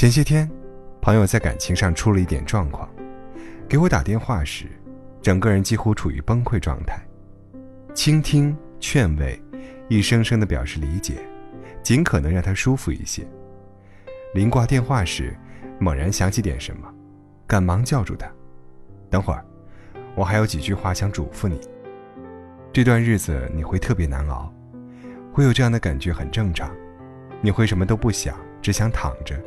前些天，朋友在感情上出了一点状况，给我打电话时，整个人几乎处于崩溃状态。倾听、劝慰，一声声的表示理解，尽可能让他舒服一些。临挂电话时，猛然想起点什么，赶忙叫住他：“等会儿，我还有几句话想嘱咐你。这段日子你会特别难熬，会有这样的感觉很正常。你会什么都不想，只想躺着。”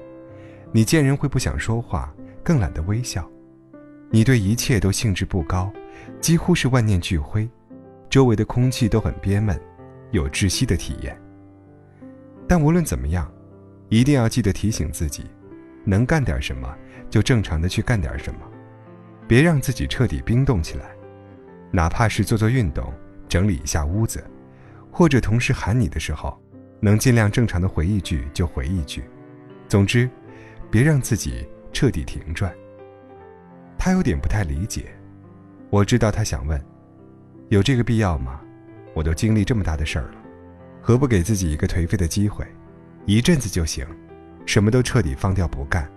你见人会不想说话，更懒得微笑。你对一切都兴致不高，几乎是万念俱灰。周围的空气都很憋闷，有窒息的体验。但无论怎么样，一定要记得提醒自己，能干点什么就正常的去干点什么，别让自己彻底冰冻起来。哪怕是做做运动，整理一下屋子，或者同事喊你的时候，能尽量正常的回一句就回一句。总之。别让自己彻底停转。他有点不太理解，我知道他想问：有这个必要吗？我都经历这么大的事儿了，何不给自己一个颓废的机会？一阵子就行，什么都彻底放掉不干。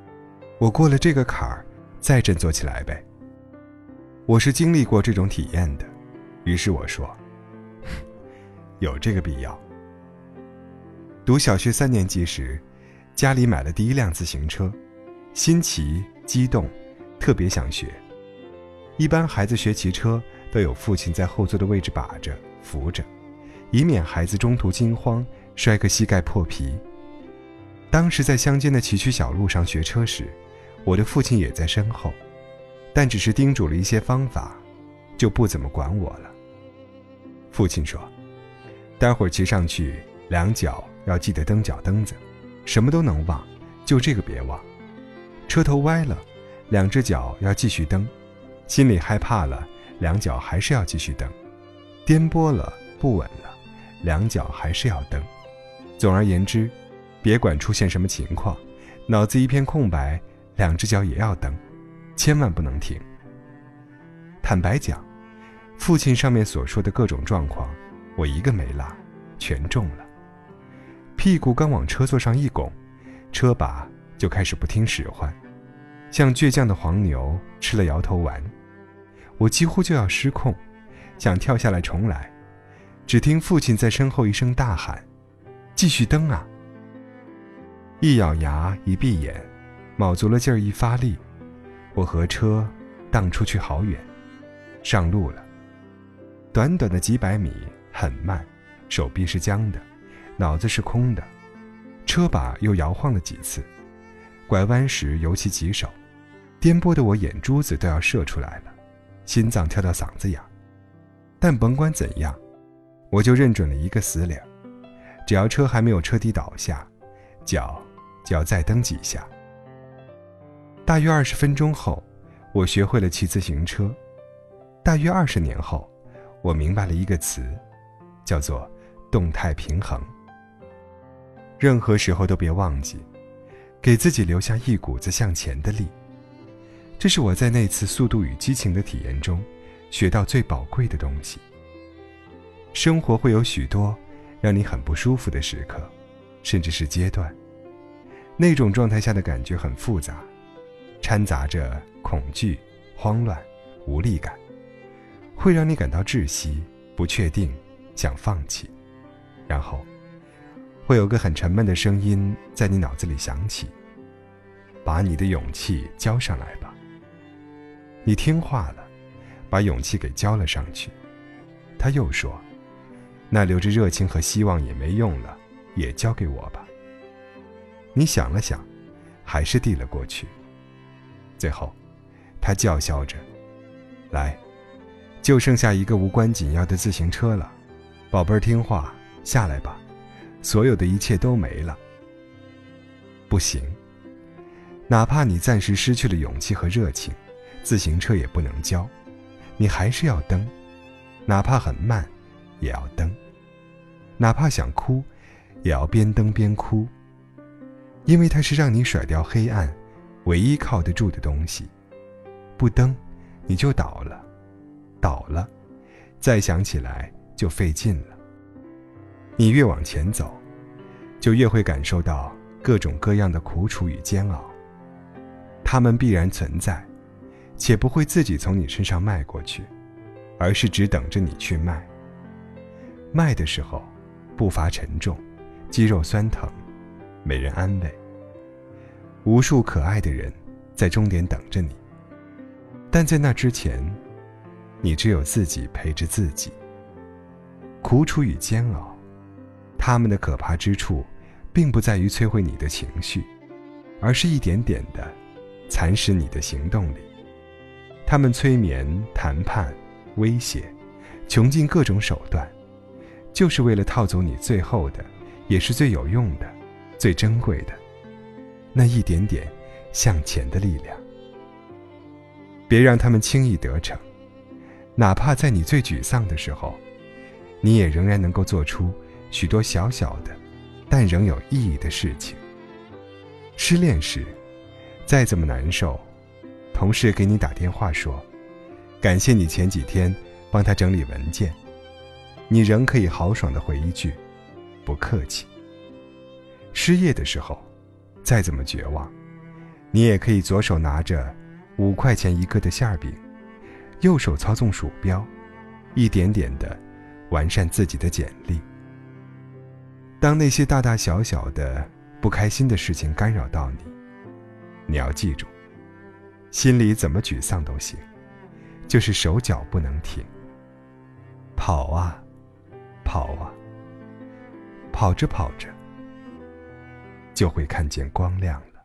我过了这个坎儿，再振作起来呗。我是经历过这种体验的，于是我说：有这个必要。读小学三年级时。家里买了第一辆自行车，新奇激动，特别想学。一般孩子学骑车都有父亲在后座的位置把着扶着，以免孩子中途惊慌摔个膝盖破皮。当时在乡间的崎岖小路上学车时，我的父亲也在身后，但只是叮嘱了一些方法，就不怎么管我了。父亲说：“待会儿骑上去，两脚要记得蹬脚蹬子。”什么都能忘，就这个别忘。车头歪了，两只脚要继续蹬；心里害怕了，两脚还是要继续蹬；颠簸了，不稳了，两脚还是要蹬。总而言之，别管出现什么情况，脑子一片空白，两只脚也要蹬，千万不能停。坦白讲，父亲上面所说的各种状况，我一个没落，全中了。屁股刚往车座上一拱，车把就开始不听使唤，像倔强的黄牛吃了摇头丸。我几乎就要失控，想跳下来重来，只听父亲在身后一声大喊：“继续蹬啊！”一咬牙，一闭眼，卯足了劲儿一发力，我和车荡出去好远，上路了。短短的几百米很慢，手臂是僵的。脑子是空的，车把又摇晃了几次，拐弯时尤其棘手，颠簸的我眼珠子都要射出来了，心脏跳到嗓子眼。但甭管怎样，我就认准了一个死理儿：只要车还没有彻底倒下，脚就要再蹬几下。大约二十分钟后，我学会了骑自行车。大约二十年后，我明白了一个词，叫做动态平衡。任何时候都别忘记，给自己留下一股子向前的力。这是我在那次《速度与激情》的体验中学到最宝贵的东西。生活会有许多让你很不舒服的时刻，甚至是阶段。那种状态下的感觉很复杂，掺杂着恐惧、慌乱、无力感，会让你感到窒息、不确定、想放弃，然后。会有个很沉闷的声音在你脑子里响起：“把你的勇气交上来吧。”你听话了，把勇气给交了上去。他又说：“那留着热情和希望也没用了，也交给我吧。”你想了想，还是递了过去。最后，他叫嚣着：“来，就剩下一个无关紧要的自行车了，宝贝儿，听话，下来吧。”所有的一切都没了。不行，哪怕你暂时失去了勇气和热情，自行车也不能交，你还是要蹬，哪怕很慢，也要蹬，哪怕想哭，也要边蹬边哭，因为它是让你甩掉黑暗，唯一靠得住的东西。不蹬，你就倒了，倒了，再想起来就费劲了。你越往前走，就越会感受到各种各样的苦楚与煎熬。他们必然存在，且不会自己从你身上迈过去，而是只等着你去迈。迈的时候，步伐沉重，肌肉酸疼，没人安慰。无数可爱的人在终点等着你，但在那之前，你只有自己陪着自己。苦楚与煎熬，他们的可怕之处，并不在于摧毁你的情绪，而是一点点的。蚕食你的行动力，他们催眠、谈判、威胁，穷尽各种手段，就是为了套走你最后的，也是最有用的、最珍贵的那一点点向前的力量。别让他们轻易得逞，哪怕在你最沮丧的时候，你也仍然能够做出许多小小的，但仍有意义的事情。失恋时。再怎么难受，同事给你打电话说：“感谢你前几天帮他整理文件。”你仍可以豪爽的回一句：“不客气。”失业的时候，再怎么绝望，你也可以左手拿着五块钱一个的馅饼，右手操纵鼠标，一点点的完善自己的简历。当那些大大小小的不开心的事情干扰到你，你要记住，心里怎么沮丧都行，就是手脚不能停。跑啊，跑啊，跑着跑着，就会看见光亮了。